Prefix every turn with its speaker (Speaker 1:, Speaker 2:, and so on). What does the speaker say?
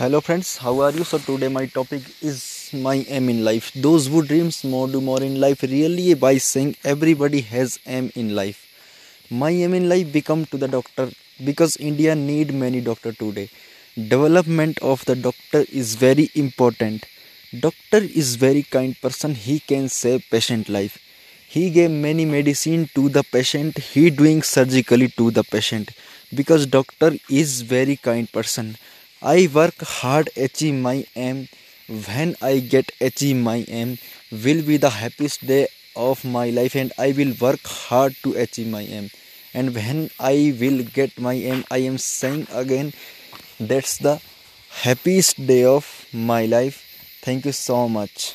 Speaker 1: hello friends. How are you? So today my topic is my aim in life. Those who dreams more do more in life really by saying everybody has aim in life. My aim in life become to the doctor because india need many doctor today. Development of the doctor is very important. Doctor is very kind person. He can save patient life. He gave many medicine to the patient. He doing surgically to the patient. Because doctor is very kind person I work hard achieve my aim. When I get achieve my aim, will be the happiest day of my life, and I will work hard to achieve my aim. And when I will get my aim, I am saying again, that's the happiest day of my life. Thank you so much.